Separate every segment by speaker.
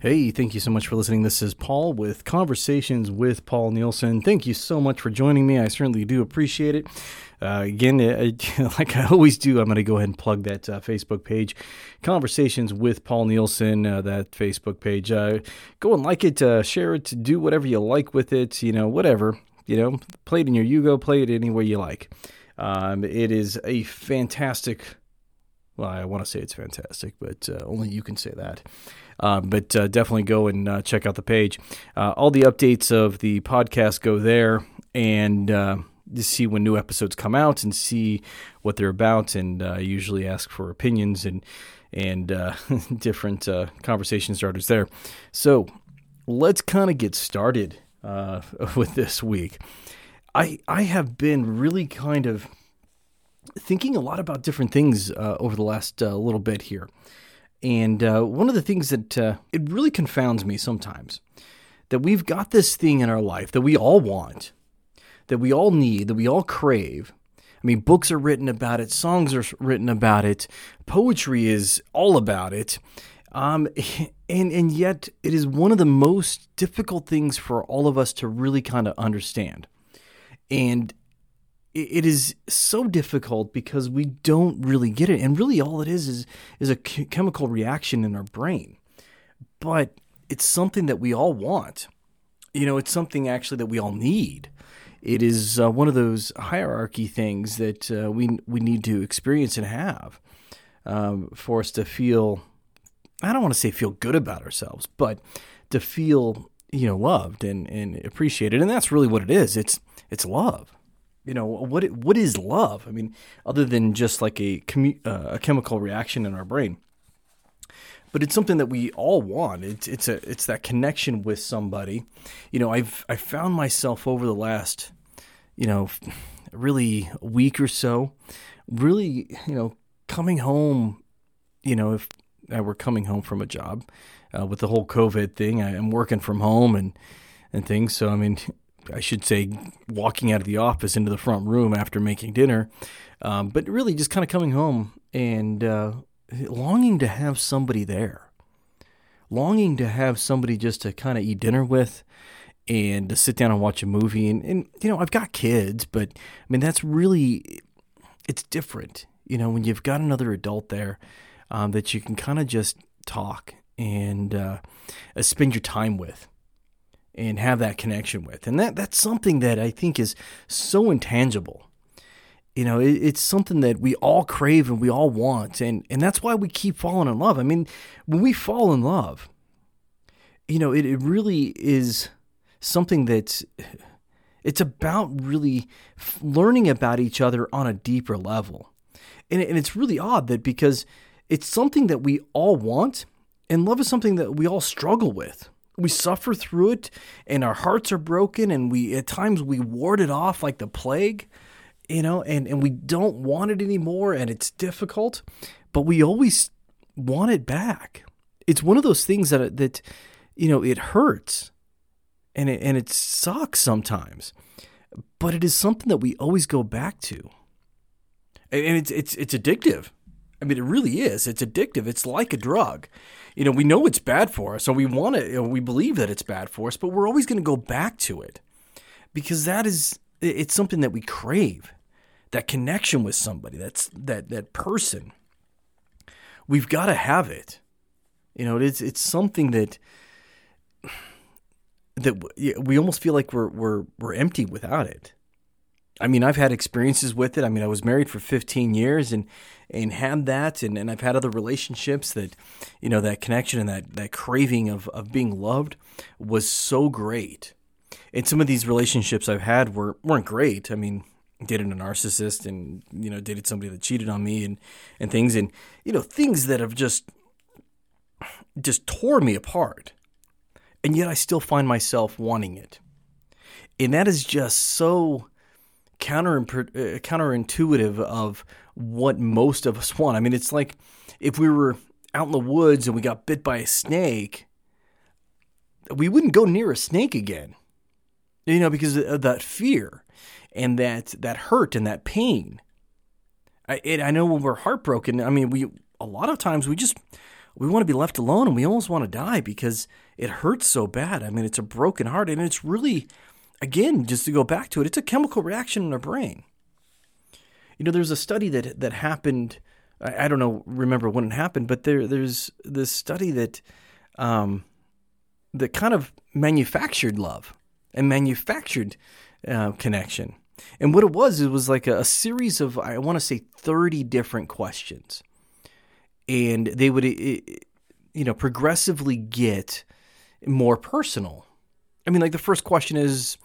Speaker 1: Hey, thank you so much for listening. This is Paul with Conversations with Paul Nielsen. Thank you so much for joining me. I certainly do appreciate it. Uh, again, uh, like I always do, I'm going to go ahead and plug that uh, Facebook page, Conversations with Paul Nielsen, uh, that Facebook page. Uh, go and like it, uh, share it, do whatever you like with it, you know, whatever. You know, play it in your Yugo, play it any way you like. Um, it is a fantastic, well, I want to say it's fantastic, but only you can say that. Uh, but uh, definitely go and uh, check out the page. Uh, all the updates of the podcast go there, and uh, to see when new episodes come out and see what they're about. And I usually ask for opinions and and different conversation starters there. So let's kind of get started with this week. I I have been really kind of thinking a lot about different things over the last little bit here. And uh, one of the things that uh, it really confounds me sometimes that we've got this thing in our life that we all want, that we all need, that we all crave. I mean, books are written about it, songs are written about it, poetry is all about it. Um, and, and yet, it is one of the most difficult things for all of us to really kind of understand. And it is so difficult because we don't really get it. And really all it is is is a chemical reaction in our brain. But it's something that we all want. You know it's something actually that we all need. It is uh, one of those hierarchy things that uh, we we need to experience and have um, for us to feel I don't want to say feel good about ourselves but to feel you know loved and, and appreciated. And that's really what it is. It's it's love you know what what is love? I mean other than just like a commu- uh, a chemical reaction in our brain. But it's something that we all want. It's it's a it's that connection with somebody. You know i've i found myself over the last you know really week or so really you know coming home you know if I were coming home from a job uh, with the whole covid thing. I, am working from home and and things. So i mean I should say, walking out of the office into the front room after making dinner, um, but really just kind of coming home and uh, longing to have somebody there, longing to have somebody just to kind of eat dinner with and to sit down and watch a movie. And, and, you know, I've got kids, but I mean, that's really, it's different, you know, when you've got another adult there um, that you can kind of just talk and uh, spend your time with and have that connection with. And that that's something that I think is so intangible. You know, it, it's something that we all crave and we all want, and and that's why we keep falling in love. I mean, when we fall in love, you know, it, it really is something that's it's about really learning about each other on a deeper level. And, and it's really odd that because it's something that we all want, and love is something that we all struggle with we suffer through it and our hearts are broken and we at times we ward it off like the plague you know and and we don't want it anymore and it's difficult but we always want it back. It's one of those things that that you know it hurts and it, and it sucks sometimes but it is something that we always go back to. And it's it's it's addictive I mean, it really is. It's addictive. It's like a drug. You know, we know it's bad for us, or we want it, you know, we believe that it's bad for us, but we're always going to go back to it because that is, it's something that we crave. That connection with somebody, that's that that person. We've got to have it. You know, it's it's something that that we almost feel like we're we're we're empty without it. I mean, I've had experiences with it. I mean, I was married for 15 years and and had that and, and I've had other relationships that, you know, that connection and that, that craving of, of being loved was so great. And some of these relationships I've had were weren't great. I mean, dated a narcissist and, you know, dated somebody that cheated on me and, and things and, you know, things that have just just tore me apart. And yet I still find myself wanting it. And that is just so counter uh, counterintuitive of what most of us want. I mean, it's like if we were out in the woods and we got bit by a snake, we wouldn't go near a snake again. You know, because of that fear and that that hurt and that pain. I, I know when we're heartbroken, I mean, we a lot of times we just we want to be left alone and we almost want to die because it hurts so bad. I mean, it's a broken heart and it's really, again, just to go back to it, it's a chemical reaction in our brain. You know, there's a study that that happened. I, I don't know, remember when it happened, but there there's this study that um, that kind of manufactured love and manufactured uh, connection. And what it was, it was like a, a series of I want to say thirty different questions and they would you know progressively get more personal. I mean, like the first question is,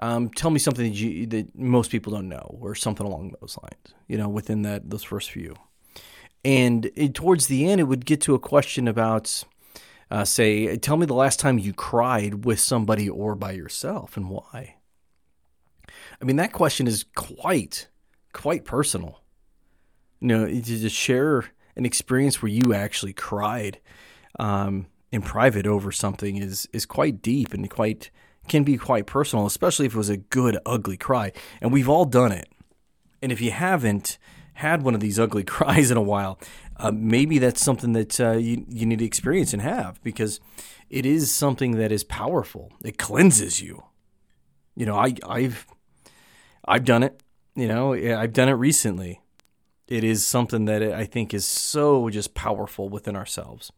Speaker 1: um, tell me something that, you, that most people don't know, or something along those lines. You know, within that those first few, and it, towards the end, it would get to a question about, uh, say, tell me the last time you cried with somebody or by yourself, and why. I mean, that question is quite quite personal. You know, to share an experience where you actually cried um, in private over something is is quite deep and quite can be quite personal, especially if it was a good ugly cry. And we've all done it. And if you haven't had one of these ugly cries in a while, uh, maybe that's something that uh, you you need to experience and have because it is something that is powerful. It cleanses you. You know, I I've I've done it. You know, I've done it recently it is something that I think is so just powerful within ourselves.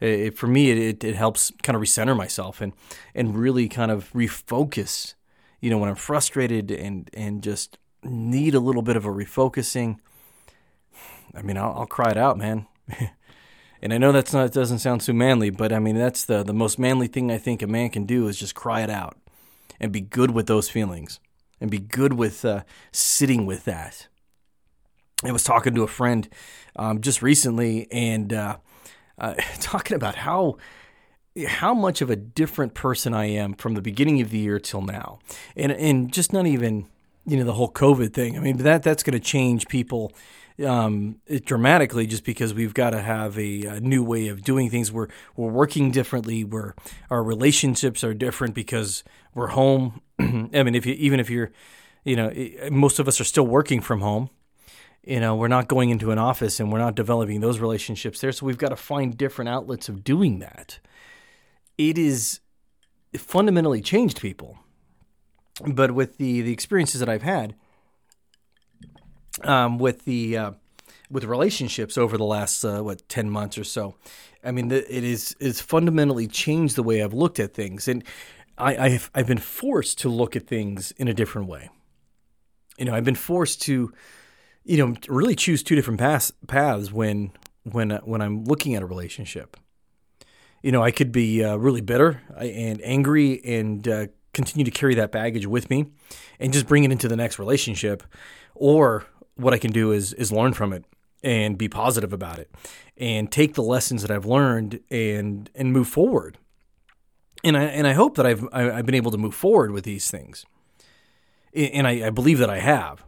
Speaker 1: It, for me, it, it helps kind of recenter myself and and really kind of refocus. You know, when I'm frustrated and and just need a little bit of a refocusing. I mean, I'll, I'll cry it out, man. and I know that's not doesn't sound too manly, but I mean that's the the most manly thing I think a man can do is just cry it out and be good with those feelings and be good with uh, sitting with that I was talking to a friend um, just recently and uh, uh, talking about how how much of a different person I am from the beginning of the year till now, and and just not even you know the whole COVID thing. I mean that that's going to change people um, dramatically just because we've got to have a, a, new way of doing things. We're we're working differently. We're our relationships are different because we're home. I mean, if you even if you're, you know, most of us are still working from home you know we're not going into an office and we're not developing those relationships there. So we've got to find different outlets of doing that. It is fundamentally changed people. But with the the experiences that i've had um, with the uh, with relationships over the last uh, what 10 months or so i mean it is it's fundamentally changed the way i've looked at things. And I, I've, I've been forced to look at things in a different way. You know i've been forced to you know, really choose two different paths paths when when uh, when I'm looking at a relationship. You know, I could be uh, really bitter and angry and uh, continue to carry that baggage with me and just bring it into the next relationship, or what I can do is is learn from it and be positive about it and take the lessons that I've learned and and move forward. And I and I hope that I've I've been able to move forward with these things, and I, I believe that I have.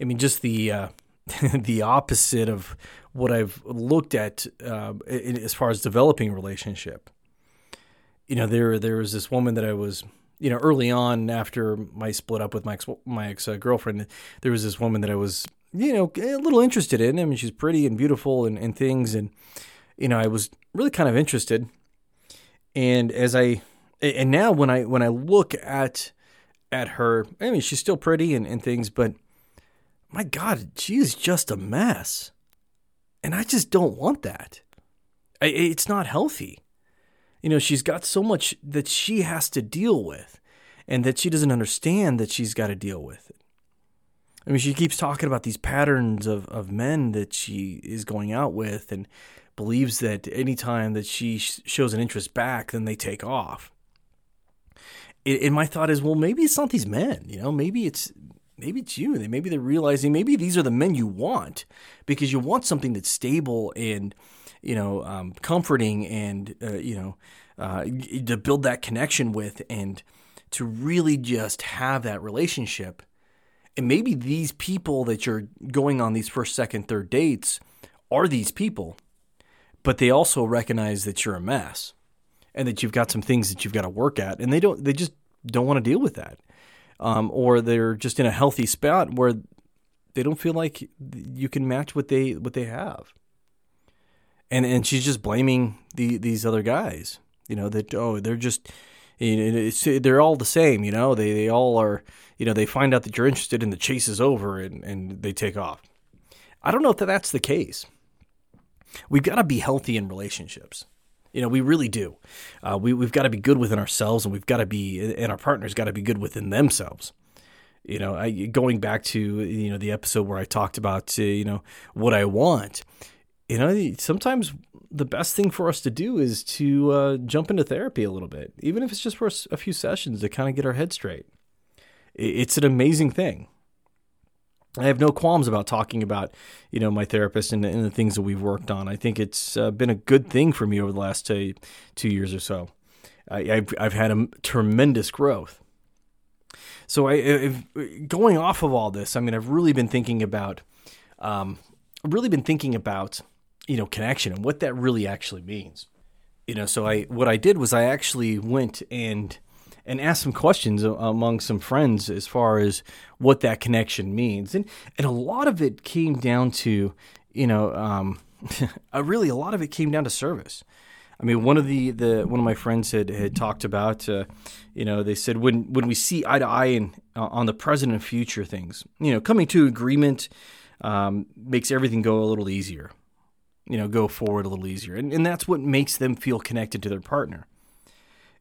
Speaker 1: I mean, just the uh, the opposite of what I've looked at uh, in, as far as developing a relationship. You know, there there was this woman that I was, you know, early on after my split up with my ex, my ex girlfriend, there was this woman that I was, you know, a little interested in. I mean, she's pretty and beautiful and, and things, and you know, I was really kind of interested. And as I and now when I when I look at at her, I mean, she's still pretty and, and things, but my God, she is just a mess. And I just don't want that. I, it's not healthy. You know, she's got so much that she has to deal with and that she doesn't understand that she's got to deal with it. I mean, she keeps talking about these patterns of, of men that she is going out with and believes that anytime that she shows an interest back, then they take off. And my thought is, well, maybe it's not these men, you know, maybe it's maybe it's you. Maybe they're realizing maybe these are the men you want because you want something that's stable and you know um, comforting and uh, you know uh, to build that connection with and to really just have that relationship. And maybe these people that you're going on these first, second, third dates are these people, but they also recognize that you're a mess and that you've got some things that you've got to work at, and they don't. They just don't want to deal with that um, or they're just in a healthy spot where they don't feel like you can match what they what they have. and and she's just blaming the these other guys. You know that oh they're just they're all the same. You know they they all are. You know they find out that you're interested and the chase is over and and they take off. I don't know if that's the case. We've got to be healthy in relationships. You know, we really do. Uh, we, we've got to be good within ourselves, and we've got to be, and our partners got to be good within themselves. You know, I, going back to you know the episode where I talked about uh, you know what I want. You know, sometimes the best thing for us to do is to uh, jump into therapy a little bit, even if it's just for a few sessions to kind of get our head straight. It's an amazing thing. I have no qualms about talking about, you know, my therapist and, and the things that we've worked on. I think it's uh, been a good thing for me over the last two, two years or so. I, have I've had a tremendous growth. So I, if, going off of all this, I mean, I've really been thinking about, um, really been thinking about, you know, connection and what that really actually means. You know, so I what I did was I actually went and and ask some questions among some friends as far as what that connection means. And and a lot of it came down to, you know, um, really a lot of it came down to service. I mean, one of the, the one of my friends had, had talked about, uh, you know, they said when when we see eye to eye in, uh, on the present and future things, you know, coming to agreement um, makes everything go a little easier, you know, go forward a little easier, and and that's what makes them feel connected to their partner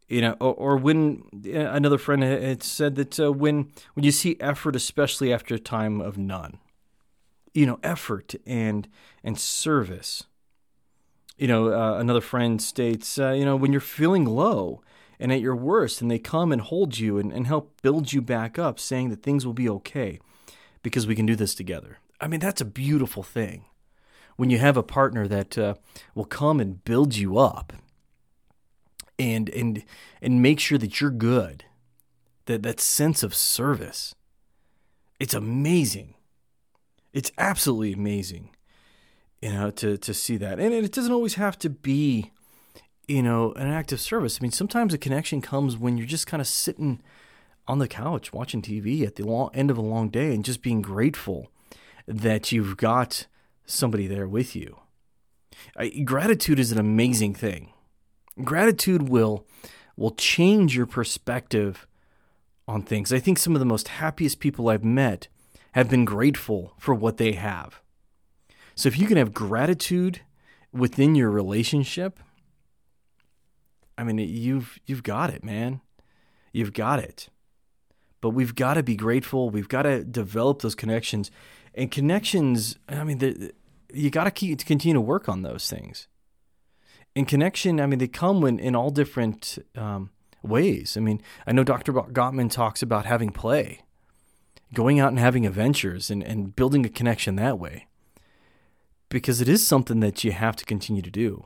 Speaker 1: you know, or, or, when another friend had said that uh, when when you see effort, especially after a time of none, you know, effort and and service. You know, uh, another friend states, uh, you know, when you're feeling low and at your worst, and they come and hold you and, and help build you back up, saying that things will be okay because we can do this together. I mean, that's a beautiful thing. When you have a partner that uh, will come and build you up and and and make sure that you're good. That that sense of service. It's amazing. It's absolutely amazing. You know, to to see that. And it doesn't always have to be you know, an act of service. I mean, sometimes a connection comes when you're just kind of sitting on the couch watching TV at the long, end of a long day and just being grateful that you've got somebody there with you. I, gratitude is an amazing thing. Gratitude will will change your perspective on things. I think some of the most happiest people I've met have been grateful for what they have. So if you can have gratitude within your relationship, I mean you've you've got it, man. You've got it. But we've got to be grateful. We've got to develop those connections. And connections, I mean, you got to keep to continue to work on those things in connection, I mean, they come in, in all different um, ways. I mean, I know Dr. Gottman talks about having play, going out and having adventures and, and building a connection that way. Because it is something that you have to continue to do.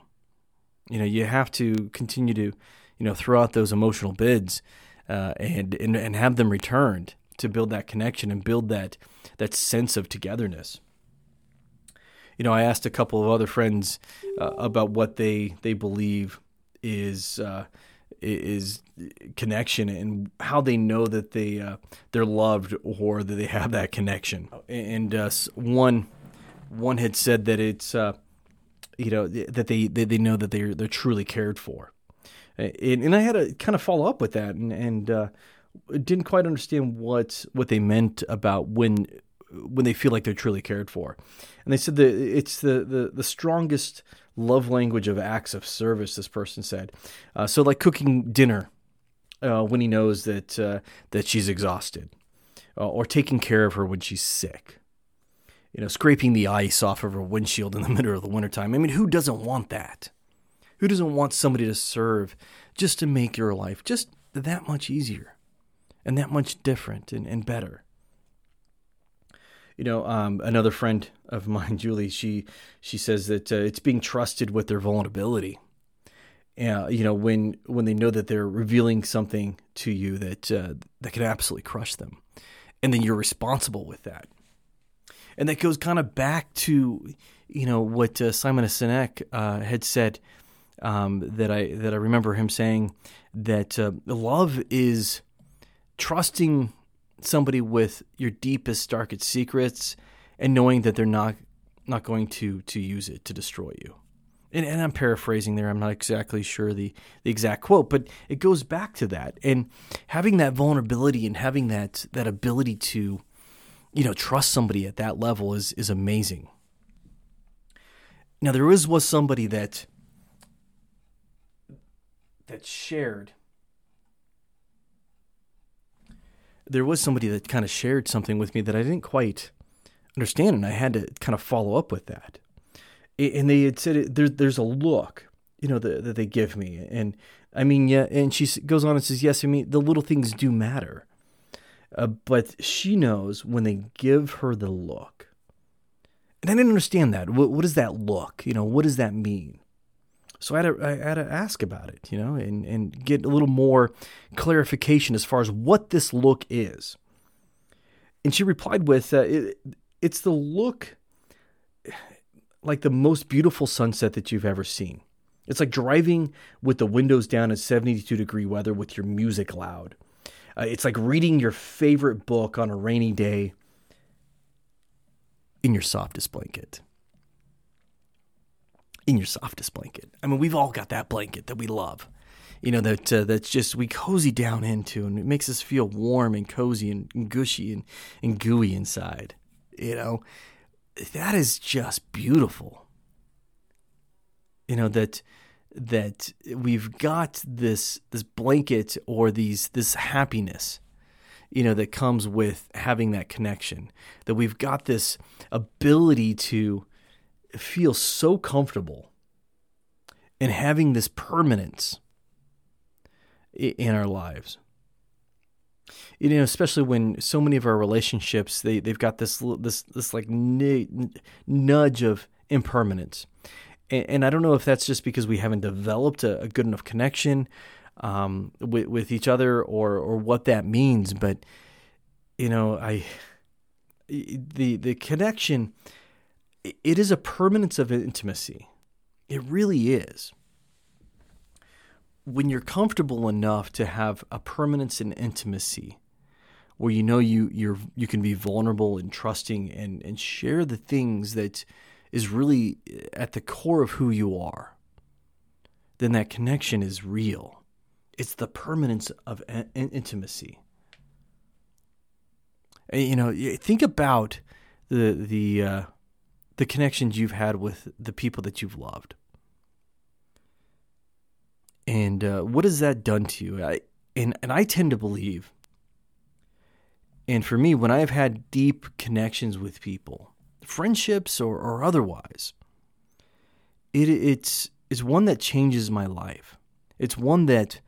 Speaker 1: You know, you have to continue to, you know, throw out those emotional bids uh, and, and and have them returned to build that connection and build that that sense of togetherness you know, I asked a couple of other friends uh, about what they they believe is uh, is connection and how they know that they uh, they're loved or that they have that connection. And uh, one one had said that it's uh, you know that they, they they know that they're they're truly cared for. And, and I had to kind of follow up with that and and uh, didn't quite understand what what they meant about when when they feel like they're truly cared for. And they said that it's the, the, the strongest love language of acts of service, this person said. Uh, so, like cooking dinner uh, when he knows that, uh, that she's exhausted, uh, or taking care of her when she's sick. You know, scraping the ice off of her windshield in the middle of the wintertime. I mean, who doesn't want that? Who doesn't want somebody to serve just to make your life just that much easier and that much different and, and better? You know, um, another friend of mine, Julie, she she says that uh, it's being trusted with their vulnerability. Uh, you know, when when they know that they're revealing something to you that uh, that can absolutely crush them, and then you're responsible with that. And that goes kind of back to you know what uh, Simon Sinek uh, had said um, that I that I remember him saying that uh, love is trusting somebody with your deepest, darkest secrets and knowing that they're not not going to to use it to destroy you. and, and I'm paraphrasing there. I'm not exactly sure the, the exact quote, but it goes back to that. And having that vulnerability and having that that ability to, you know, trust somebody at that level is is amazing. Now there was was somebody that that shared there was somebody that kind of shared something with me that I didn't quite understand, and I had to kind of follow up with that and they had said there, there's a look, you know, that, that they give me, and I mean, yeah, and she goes on and says, yes, I mean, the little things do matter, uh, but she knows when they give her the look, and I didn't understand that. What, what does that look? You know, what does that mean? So I had, to, I had to ask about it, you know, and, and get a little more clarification as far as what this look is. And she replied with, uh, it, it's the look like the most beautiful sunset that you've ever seen. It's like driving with the windows down in 72 degree weather with your music loud. Uh, it's like reading your favorite book on a rainy day in your softest blanket. In your softest blanket. I mean, we've all got that blanket that we love. You know that uh, that's just we cozy down into, and it makes us feel warm and cozy and, and gushy and, and gooey inside. You know, that is just beautiful. You know that that we've got this this blanket or these this happiness you know that comes with having that connection that we've got this ability to feel so comfortable and having this permanence in our lives. You know, especially when so many of our relationships they they've got this this this like nudge of impermanence, and, and, I don't know if that's just because we haven't developed a, a good enough connection um, with with each other or or what that means, but you know, I the the connection it is a permanence of intimacy. It really is. When you're comfortable enough to have a permanence in intimacy where you know you you're you can be vulnerable and trusting and and share the things that is really at the core of who you are then that connection is real. It's the permanence of intimacy. You know think about the the uh, the connections you've had with the people that you've loved and uh, what has that done to you? I, and and I tend to believe, and for me, when I've had deep connections with people, friendships or, or otherwise, it it's it's one that changes my life. It's one that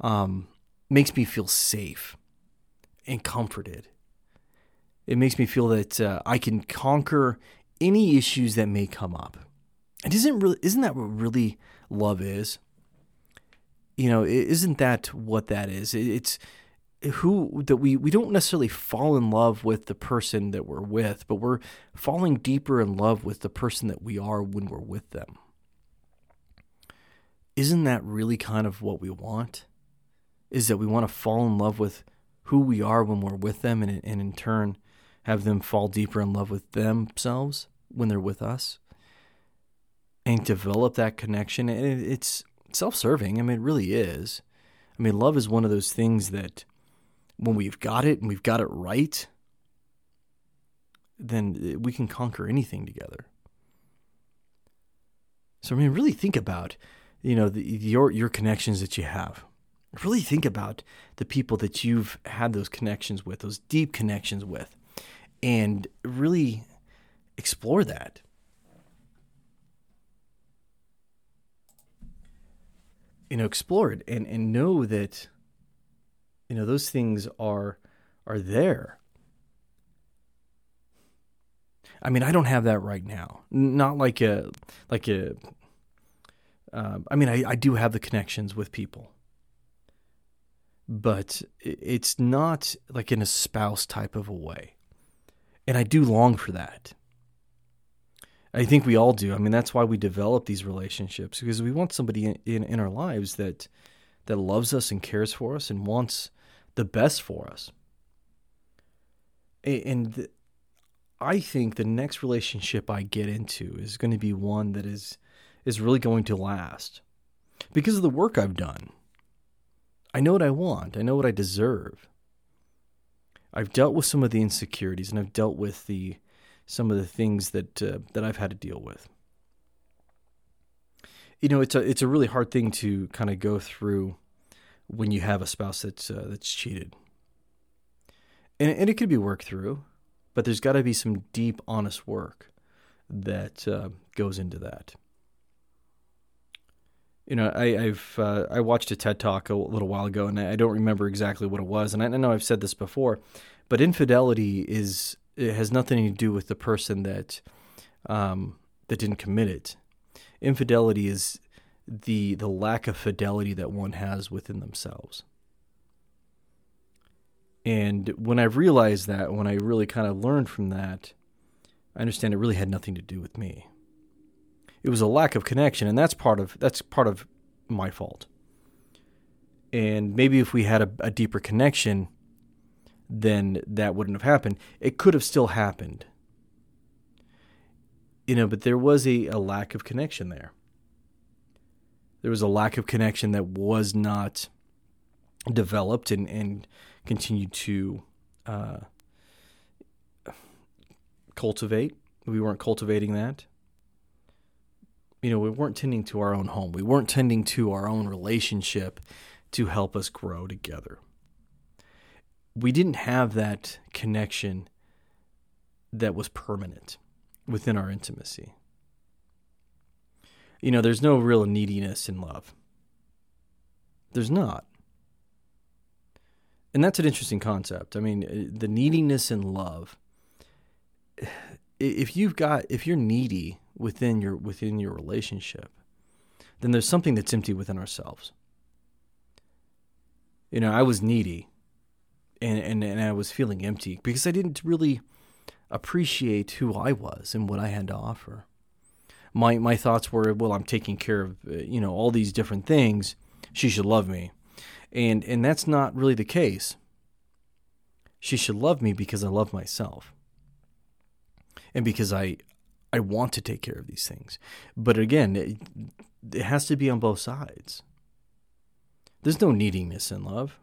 Speaker 1: um, makes me feel safe and comforted. It makes me feel that uh, I can conquer any issues that may come up. And isn't really isn't that what really love is? you know, isn't that what that is? It's who that we we don't necessarily fall in love with the person that we're with, but we're falling deeper in love with the person that we are when we're with them. Isn't that really kind of what we want? Is that we want to fall in love with who we are when we're with them and, and in turn have them fall deeper in love with themselves when they're with us and develop that connection. And it's self serving. I mean, it really is. I mean, love is one of those things that when we've got it and we've got it right, then we can conquer anything together. So I mean, really think about, you know, the, your your connections that you have. Really think about the people that you've had those connections with, those deep connections with, and really explore that. you know explore it and and know that you know those things are are there. I mean i don't have that right now. Not like a like a uh, i mean I, I do have the connections with people. But it's not like in a spouse type of a way. And i do long for that I think we all do. I mean, that's why we develop these relationships because we want somebody in, in, in, our lives that that loves us and cares for us and wants the best for us. And I think the next relationship I get into is going to be one that is is really going to last because of the work I've done. I know what I want, I know what I deserve. I've dealt with some of the insecurities and I've dealt with the some of the things that uh, that I've had to deal with. You know, it's a it's a really hard thing to kind of go through when you have a spouse that's uh, that's cheated, and and it could be worked through, but there's got to be some deep, honest work that uh, goes into that. You know, I, have uh, I watched a TED talk a little while ago, and I don't remember exactly what it was. And I know I've said this before, but infidelity is it has nothing to do with the person that um, that didn't commit it. Infidelity is the the lack of fidelity that one has within themselves. And when I realized that, when I really kind of learned from that, I understand it really had nothing to do with me. It was a lack of connection, and that's part of that's part of my fault. And maybe if we had a, a deeper connection, then that wouldn't have happened. It could have still happened. You know, but there was a, a lack of connection there. There was a lack of connection that was not developed and, and continued to uh, cultivate. We weren't cultivating that. You know, we weren't tending to our own home. We weren't tending to our own relationship to help us grow together we didn't have that connection that was permanent within our intimacy. You know, there's no real neediness in love. There's not. And that's an interesting concept. I mean, uh, the neediness in love if you've got if you're needy within your within your relationship, then there's something that's empty within ourselves. You know, I was needy and, and, and I was feeling empty because I didn't really appreciate who I was and what I had to offer. My my thoughts were, well, I'm taking care of uh, you know all these different things. She should love me, and and that's not really the case. She should love me because I love myself, and because I I want to take care of these things. But again, it, it has to be on both sides. There's no neediness in love.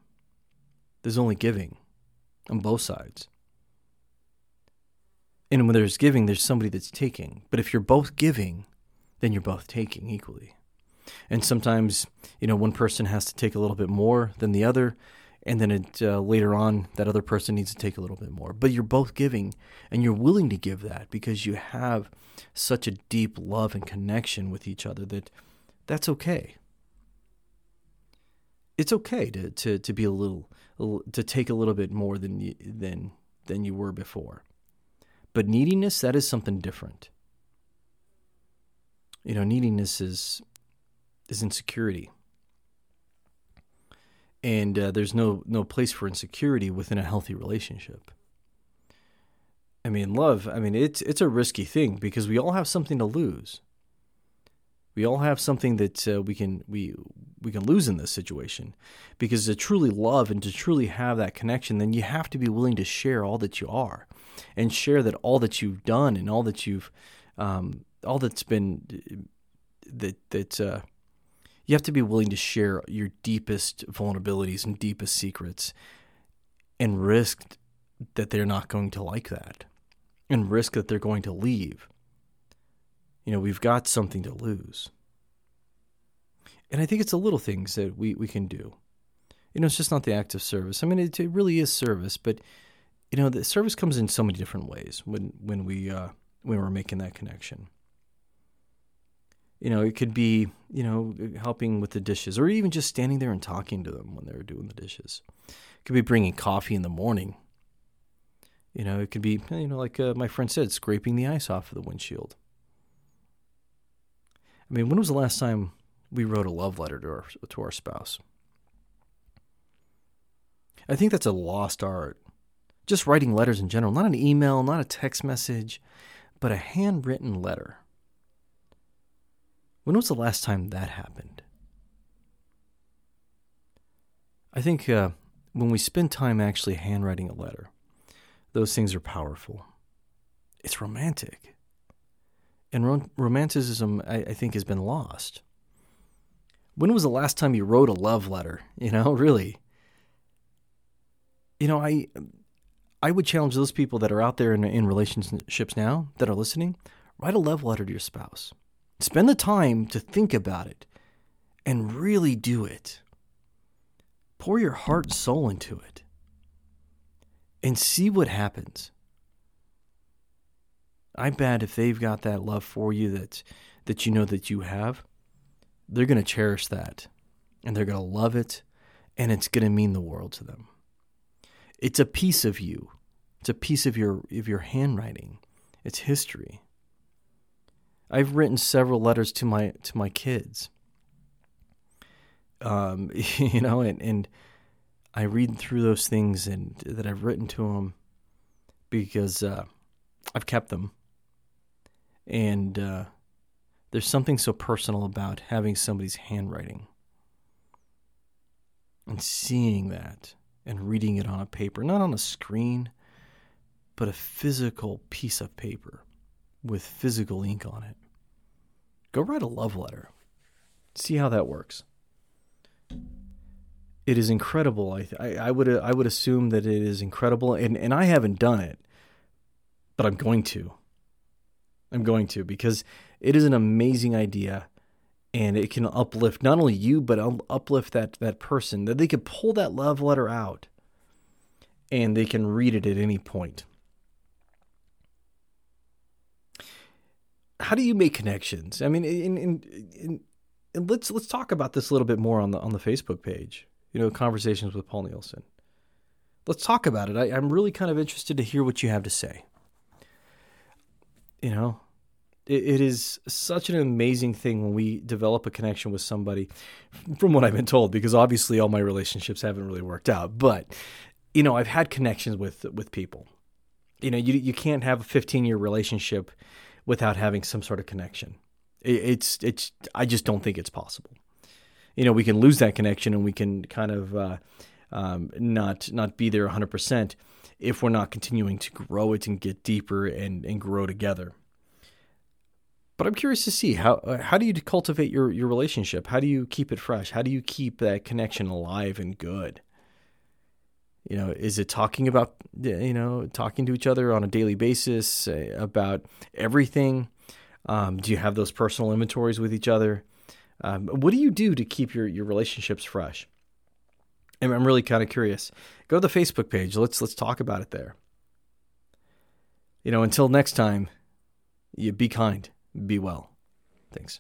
Speaker 1: There's only giving on both sides. And when there's giving, there's somebody that's taking. But if you're both giving, then you're both taking equally. And sometimes, you know, one person has to take a little bit more than the other, and then it, uh, later on, that other person needs to take a little bit more. But you're both giving, and you're willing to give that because you have such a deep love and connection with each other that that's okay. It's okay to, to, to be a little to take a little bit more than you, than than you were before. But neediness that is something different. You know, neediness is is insecurity. And uh, there's no no place for insecurity within a healthy relationship. I mean, love. I mean, it's it's a risky thing because we all have something to lose. We all have something that uh, we can we we can lose in this situation. Because to truly love and to truly have that connection then you have to be willing to share all that you are and share that all that you've done and all that you've um, all that's been that that uh, you have to be willing to share your deepest vulnerabilities and deepest secrets and risk that they're not going to like that and risk that they're going to leave. You know we've got something to lose and I think it's the little things that we, we can do. You know, it's just not the act of service. I mean, it, it really is service, but you know, the service comes in so many different ways when when we uh, when we're making that connection. You know, it could be you know helping with the dishes, or even just standing there and talking to them when they're doing the dishes. It could be bringing coffee in the morning. You know, it could be you know like uh, my friend said, scraping the ice off of the windshield. I mean, when was the last time we wrote a love letter to our, to our spouse. I think that's a lost art. Just writing letters in general, not an email, not a text message, but a handwritten letter. When was the last time that happened? I think uh, when we spend time actually handwriting a letter, those things are powerful. It's romantic. and rom- romanticism, I, I think, has been lost. When was the last time you wrote a love letter? You know, really. You know, I I would challenge those people that are out there in, in relationships now that are listening. Write a love letter to your spouse. Spend the time to think about it and really do it. Pour your heart and soul into it and see what happens. I bet if they've got that love for you that that you know that you have, they're going to cherish that and they're going to love it and it's going to mean the world to them. It's a piece of you. It's a piece of your of your handwriting. It's history. I've written several letters to my to my kids. Um, you know, and, and I read through those things and that I've written to them because uh, I've kept them, and uh, there's something so personal about having somebody's handwriting and seeing that and reading it on a paper, not on a screen, but a physical piece of paper with physical ink on it. Go write a love letter. See how that works. It is incredible. I, I, I would I would assume that it is incredible, and, and I haven't done it, but I'm going to. I'm going to because it is an amazing idea, and it can uplift not only you but uplift that that person that they could pull that love letter out, and they can read it at any point. how do you make connections? I mean, in, in, in, in, let's let's talk about this a little bit more on the on the Facebook page. You know, conversations with Paul Nielsen. Let's talk about it. I, I'm really kind of interested to hear what you have to say. You know, it, it is such an amazing thing when we develop a connection with somebody. From what I've been told, because obviously all my relationships haven't really worked out, but you know, I've had connections with with people. You know, you you can't have a 15 year relationship without having some sort of connection. It's it's I just don't think it's possible. You know, we can lose that connection and we can kind of uh, um, not not be there 100 percent if we're not continuing to grow it and get deeper and, and grow together. But I'm curious to see how uh, how do you cultivate your your relationship? How do you keep it fresh? How do you keep that connection alive and good? You know, is it talking about, you know, talking to each other on a daily basis uh, about everything? Um, do you have those personal inventories with each other? Um, what do you do to keep your, your relationships fresh? And I'm really kind of curious. Go to the Facebook page. Let's let's talk about it there. You know, until next time, you be kind, be well. Thanks.